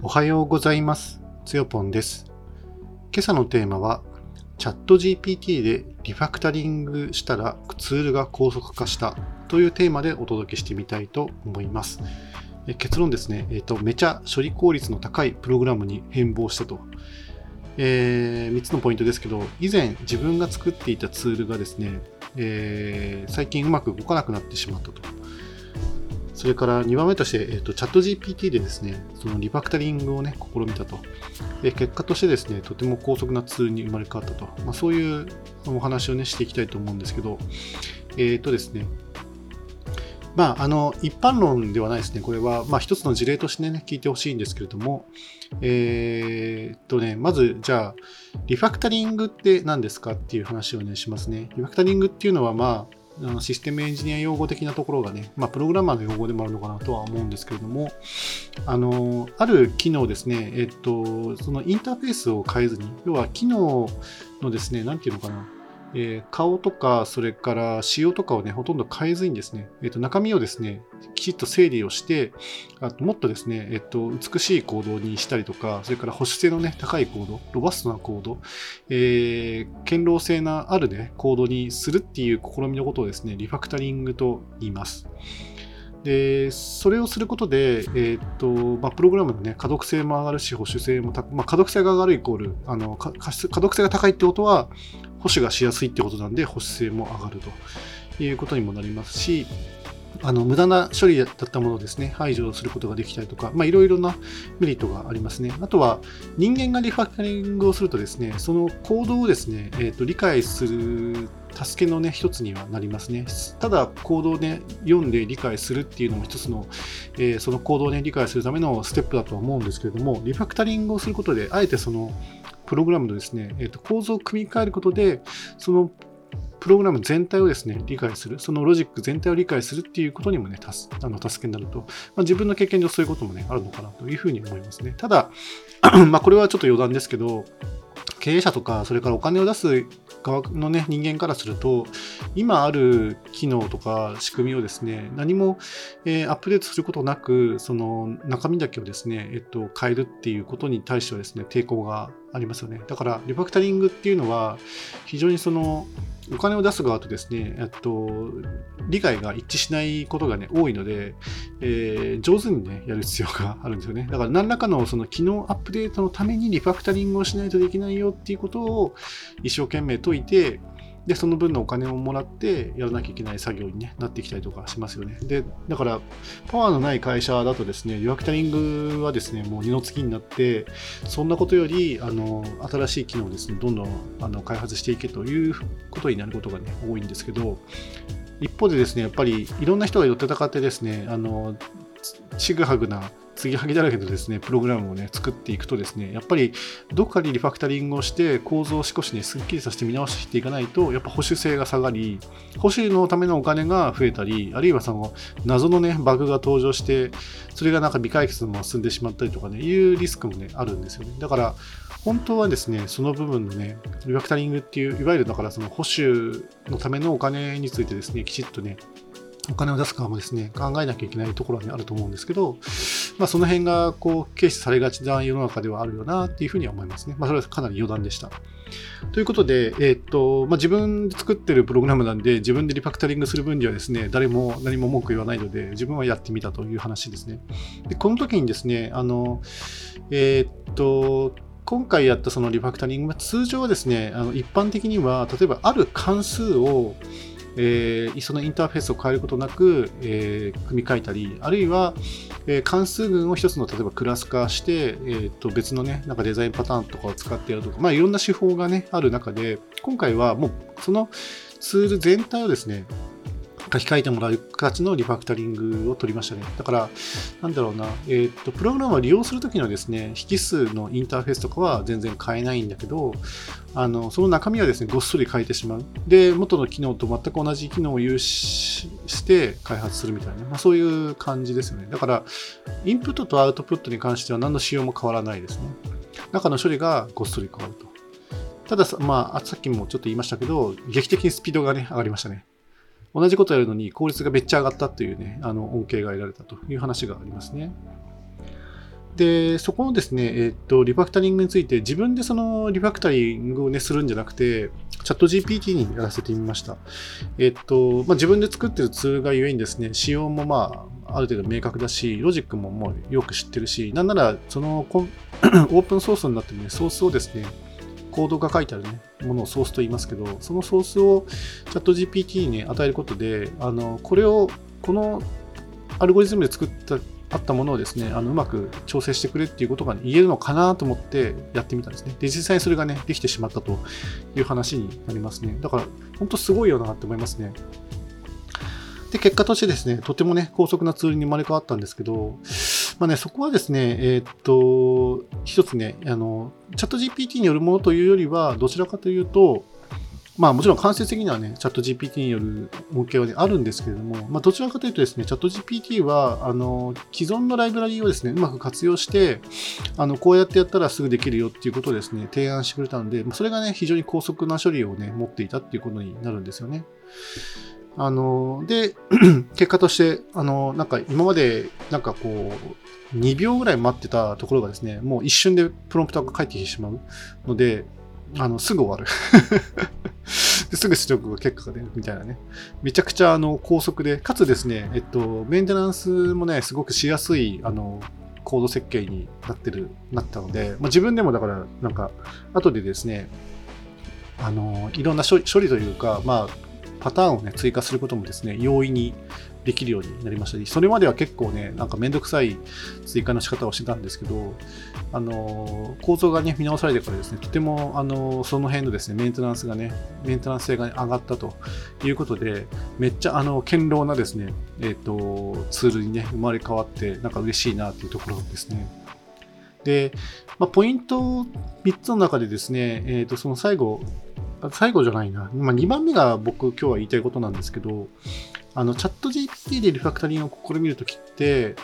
おはようございます。つよぽんです。今朝のテーマは、チャット GPT でリファクタリングしたらツールが高速化したというテーマでお届けしてみたいと思います。え結論ですね、えーと、めちゃ処理効率の高いプログラムに変貌したと。えー、3つのポイントですけど、以前自分が作っていたツールがですね、えー最近うまく動かなくなってしまったと。それから2番目として、えーと、チャット GPT でですね、そのリファクタリングをね、試みたと。で結果としてですね、とても高速なツールに生まれ変わったと。まあ、そういうお話をね、していきたいと思うんですけど、えっ、とですね、まあ、あの、一般論ではないですね。これは、まあ、一つの事例としてね、聞いてほしいんですけれども、えっとね、まず、じゃあ、リファクタリングって何ですかっていう話をね、しますね。リファクタリングっていうのは、まあ、あのシステムエンジニア用語的なところがね、まあ、プログラマーの用語でもあるのかなとは思うんですけれども、あの、ある機能ですね、えっと、そのインターフェースを変えずに、要は機能のですね、なんていうのかな、えー顔とか、それから仕様とかをね、ほとんど変えずにですね、えっと、中身をですね、きちっと整理をして、あともっとですね、えっと、美しいコードにしたりとか、それから保守性のね、高いコード、ロバストなコード、えー堅牢性のあるね、コードにするっていう試みのことをですね、リファクタリングと言います。で、それをすることで、えーと、まあ、プログラムのね、可読性も上がるし、保守性もた、まあ、可読性が上がるイコール、あの、可可読性が高いってことは、保守がしやすいってことなんで、保守性も上がるということにもなりますし、あの無駄な処理だったものをですね、排除することができたりとか、まあ、いろいろなメリットがありますね。あとは、人間がリファクタリングをするとですね、そのコードをですね、えー、と理解する助けのね、一つにはなりますね。ただ、コードをね、読んで理解するっていうのも一つの、えーそのコードをね、理解するためのステップだとは思うんですけれども、リファクタリングをすることで、あえてその、プログラムのですね、えーと構造を組み替えることで、そのプログラム全体をですね、理解する、そのロジック全体を理解するっていうことにもね、助あの助けになると、まあ、自分の経験上そういうこともね、あるのかなというふうに思いますね。ただ、まあこれはちょっと余談ですけど、経営者とか、それからお金を出す側のね、人間からすると、今ある機能とか仕組みをですね、何も、えーアップデートすることなく、その中身だけをですね、えっと、変えるっていうことに対してはですね、抵抗がありますよね。だから、リファクタリングっていうのは、非常にその、お金を出す側とですね、えっと、理解が一致しないことがね、多いので、えー上手にね、やる必要があるんですよね。だから何らかのその機能アップデートのためにリファクタリングをしないとできないよっていうことを一生懸命解いて、で、その分のお金をもらってやらなきゃいけない作業に、ね、なってきたりとかしますよね。で、だから、パワーのない会社だとですね、リファクタリングはですね、もう二の次になって、そんなことより、あの、新しい機能をですね、どんどんあの開発していけということになることがね、多いんですけど、一方でですね、やっぱりいろんな人が寄ってたかってですね、あの、ちぐはぐな、継ぎはぎだらけのですね、プログラムをね、作っていくとですね、やっぱりどっかにリファクタリングをして、構造を少しね、すっきりさせて見直していかないと、やっぱ保守性が下がり、保守のためのお金が増えたり、あるいはその謎のね、バグが登場して、それがなんか未解決のまま進んでしまったりとかね、いうリスクもね、あるんですよね。だから、本当はですね、その部分のね、リファクタリングっていう、いわゆるだからその保守のためのお金についてですね、きちっとね、お金を出す側もですね、考えなきゃいけないところは、ね、あると思うんですけど、まあ、その辺がこう軽視されがちな世の中ではあるよなっていうふうには思いますね。まあ、それはかなり余談でした。ということで、えーっとまあ、自分で作ってるプログラムなんで、自分でリファクタリングする分にはですね、誰も何も文句言わないので、自分はやってみたという話ですね。でこの時にですね、あの、えーっと、今回やったそのリファクタリングは通常はですね、あの一般的には、例えばある関数をえーそのインターフェースを変えることなく、えー組み替えたり、あるいは、えー関数群を一つの例えばクラス化して、えーと別のね、なんかデザインパターンとかを使ってやるとか、まあいろんな手法がね、ある中で、今回はもうそのツール全体をですね、書き換えてもらう形のリファクタリングを取りましたね。だから、なんだろうな、えーっと、プログラムを利用するときのですね、引数のインターフェースとかは全然変えないんだけど、あのその中身はですね、ごっそり変えてしまう。で、元の機能と全く同じ機能を有しして開発するみたいな、まあ、そういう感じですよね。だから、インプットとアウトプットに関しては何の仕様も変わらないですね。中の処理がごっそり変わると。たださ、まあ、さっきもちょっと言いましたけど、劇的にスピードがね、上がりましたね。同じことやるのに効率がめっちゃ上がったというね、あの恩恵が得られたという話がありますね。で、そこのですね、えっと、リファクタリングについて、自分でそのリファクタリングをね、するんじゃなくて、チャット GPT にやらせてみました。えっと、まあ、自分で作ってるツールがゆえにですね、仕様もまあ、ある程度明確だし、ロジックももうよく知ってるし、なんなら、その オープンソースになってるね、ソースをですね、コードが書いてあるね、ものをソースと言いますけど、そのソースをチャット GPT に、ね、与えることで、あの、これを、このアルゴリズムで作ったあったものをですね、あのうまく調整してくれっていうことが言えるのかなと思ってやってみたんですね。で、実際にそれがね、できてしまったという話になりますね。だから、本当すごいよなって思いますね。で、結果としてですね、とてもね、高速なツールに生まれ変わったんですけど、まあね、そこはですね、えー、っと、一つね、あの、チャット GPT によるものというよりは、どちらかというと、まあもちろん間接的にはね、チャット GPT による恩恵は、ね、あるんですけれども、まあどちらかというとですね、チャット GPT は、あの、既存のライブラリーをですね、うまく活用して、あの、こうやってやったらすぐできるよっていうことをですね、提案してくれたので、それがね、非常に高速な処理をね、持っていたっていうことになるんですよね。あの、で、結果として、あの、なんか今まで、なんかこう、2秒ぐらい待ってたところがですね、もう一瞬でプロンプターが返ってきてしまうので、あの、すぐ終わる すぐ出力が結果が出るみたいなね。めちゃくちゃあの高速で、かつですね、えっと、メンテナンスもね、すごくしやすい、あの、コード設計になってる、なったので、まあ、自分でもだから、なんか、後でですね、あの、いろんな処理というか、まあ、パターンをね、追加することもですね、容易にできるようになりましたし、それまでは結構ね、なんかめんどくさい追加の仕方をしてたんですけど、あの構造がね、見直されてからですね、とても、あのその辺のですね、メンテナンスがね、メンテナンス性が、上がったということで、めっちゃ、あの、堅牢なですね、えっ、ー、と、ツールにね、生まれ変わって、なんか嬉しいなっていうところですね。で、まあ、ポイント3つの中でですね、えっ、ー、と、その最後、最後じゃないな。まあ、2番目が僕今日は言いたいことなんですけど、あの、チャット GPT でリファクタリングを試みるときって、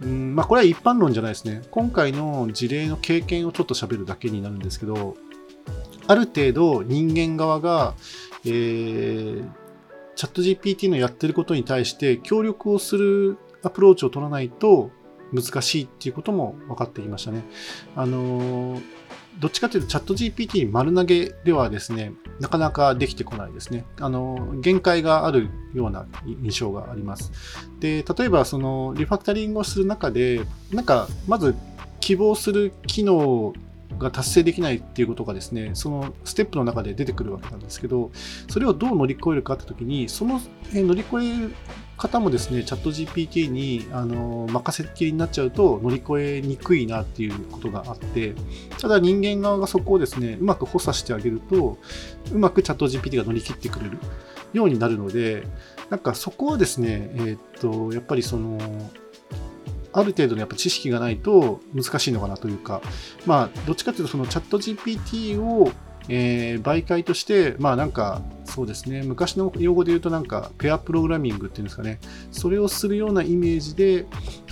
うんまあ、これは一般論じゃないですね。今回の事例の経験をちょっと喋るだけになるんですけど、ある程度人間側が、えー、チャット GPT のやってることに対して協力をするアプローチを取らないと難しいっていうことも分かってきましたね。あのーどっちかというとチャット GPT 丸投げではですね、なかなかできてこないですね。あの、限界があるような印象があります。で、例えばそのリファクタリングをする中で、なんか、まず希望する機能が達成できないっていうことがですね、そのステップの中で出てくるわけなんですけど、それをどう乗り越えるかって時に、その乗り越える方もですね、チャット GPT にあの任せっきりになっちゃうと乗り越えにくいなっていうことがあって、ただ人間側がそこをですね、うまく補佐してあげると、うまくチャット GPT が乗り切ってくれるようになるので、なんかそこはですね、えー、っと、やっぱりその、ある程度のやっぱ知識がないと難しいのかなというか、まあ、どっちかというとそのチャット GPT をえー、媒介として、まあなんか、そうですね、昔の用語で言うとなんか、ペアプログラミングっていうんですかね、それをするようなイメージで、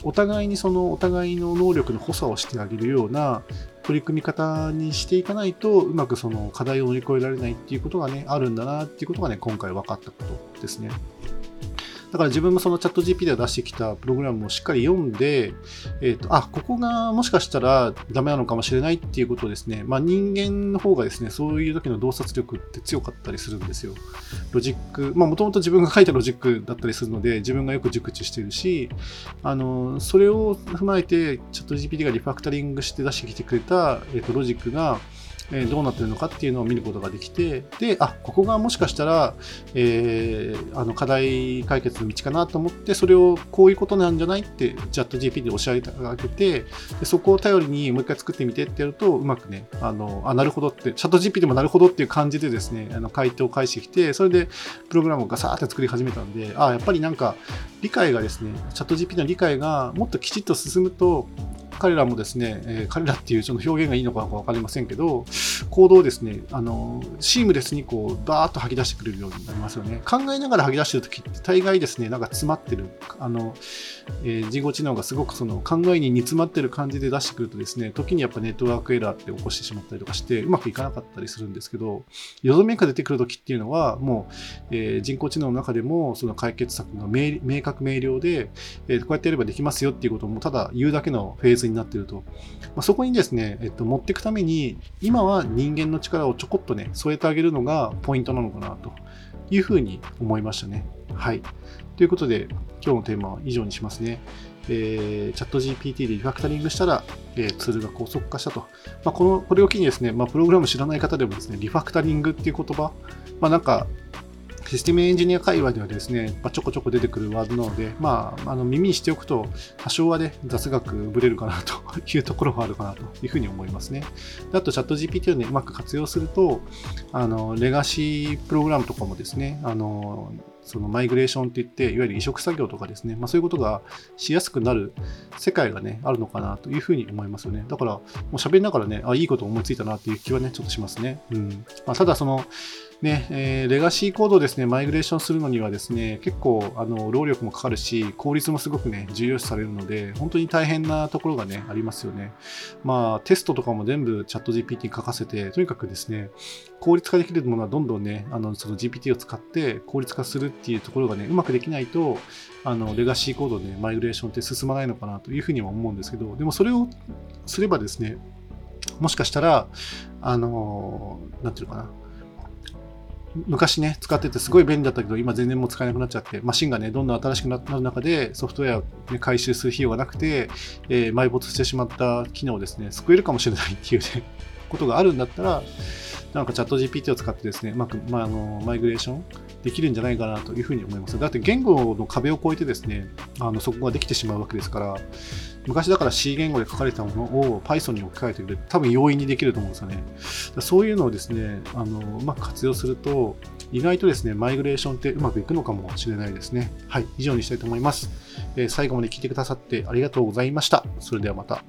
お互いにそのお互いの能力の補佐をしてあげるような取り組み方にしていかないと、うまくその課題を乗り越えられないっていうことがね、あるんだなっていうことがね、今回分かったことですね。だから自分もそのチャット GP で出してきたプログラムをしっかり読んで、えっ、ー、と、あ、ここがもしかしたらダメなのかもしれないっていうことをですね、まあ人間の方がですね、そういう時の洞察力って強かったりするんですよ。ロジック、まあもともと自分が書いたロジックだったりするので、自分がよく熟知してるし、あの、それを踏まえて、チャット GPT がリファクタリングして出してきてくれた、えっ、ー、と、ロジックが、えどうなってるのかっていうのを見ることができて、で、あ、ここがもしかしたら、えー、あの課題解決の道かなと思って、それをこういうことなんじゃないって、チャット GP で教えてあげて、でそこを頼りにもう一回作ってみてってやると、うまくね、あの、あ、なるほどって、チャット GP でもなるほどっていう感じでですね、あの回答を返してきて、それでプログラムをガサーって作り始めたんで、あ、やっぱりなんか、理解がですね、チャット GP の理解がもっときちっと進むと、彼らもですね、えー、彼らっていうちょっと表現がいいのか分かりませんけど、行動をですね、あの、シームレスにこう、バーッと吐き出してくれるようになりますよね。考えながら吐き出してるときって、大概ですね、なんか詰まってる、あの、えー、人工知能がすごくその考えに煮詰まってる感じで出してくるとですね、時にやっぱネットワークエラーって起こしてしまったりとかして、うまくいかなかったりするんですけど、よどめが出てくるときっていうのは、もう、えー、人工知能の中でも、その解決策が明確明瞭で、えー、こうやってやればできますよっていうこともただ言うだけのフェーズにになってると。まあ、そこにですね、えっと、持っていくために、今は人間の力をちょこっとね、添えてあげるのがポイントなのかなというふうに思いましたね。はい。ということで、今日のテーマは以上にしますね。えー、チャット GPT でリファクタリングしたら、えー、ツールが高速化したと。まあ、この、これを機にですね、まあ、プログラム知らない方でもですね、リファクタリングっていう言葉、まあ、なんか、システムエンジニア界隈ではですね、まあ、ちょこちょこ出てくるワードなので、まあ、あの耳にしておくと、多少はね、雑学ぶれるかなと いうところがあるかなというふうに思いますね。あと、チャット GPT をね、うまく活用すると、あの、レガシープログラムとかもですね、あの、そのマイグレーションって言って、いわゆる移植作業とかですね、まあ、そういうことがしやすくなる世界がね、あるのかなというふうに思いますよね。だから、もう喋りながらね、あ、いいこと思いついたなっていう気はね、ちょっとしますね。うん。まあ、ただ、その、ね、えー、レガシーコードをですね、マイグレーションするのにはですね、結構、あの、労力もかかるし、効率もすごくね、重要視されるので、本当に大変なところがね、ありますよね。まあ、テストとかも全部チャット GPT に書かせて、とにかくですね、効率化できるものはどんどんね、あの、その GPT を使って効率化するっていうところがね、うまくできないと、あの、レガシーコードで、ね、マイグレーションって進まないのかなというふうにも思うんですけど、でもそれをすればですね、もしかしたら、あの、なんていうのかな、昔ね、使っててすごい便利だったけど、今全然もう使えなくなっちゃって、マシンがね、どんどん新しくなる中で、ソフトウェアを、ね、回収する費用がなくて、えー、埋没してしまった機能をですね、救えるかもしれないっていうね、ことがあるんだったら、なんかチャット GPT を使ってですね、まあ、まあ、あのマイグレーションできるんじゃないかなというふうに思います。だって言語の壁を越えてですね、あのそこができてしまうわけですから、昔だから C 言語で書かれたものを Python に置き換えてくれ多分容易にできると思うんですよね。そういうのをですね、あのうまく活用すると、意外とですね、マイグレーションってうまくいくのかもしれないですね。はい、以上にしたいと思います。えー、最後まで聞いてくださってありがとうございました。それではまた。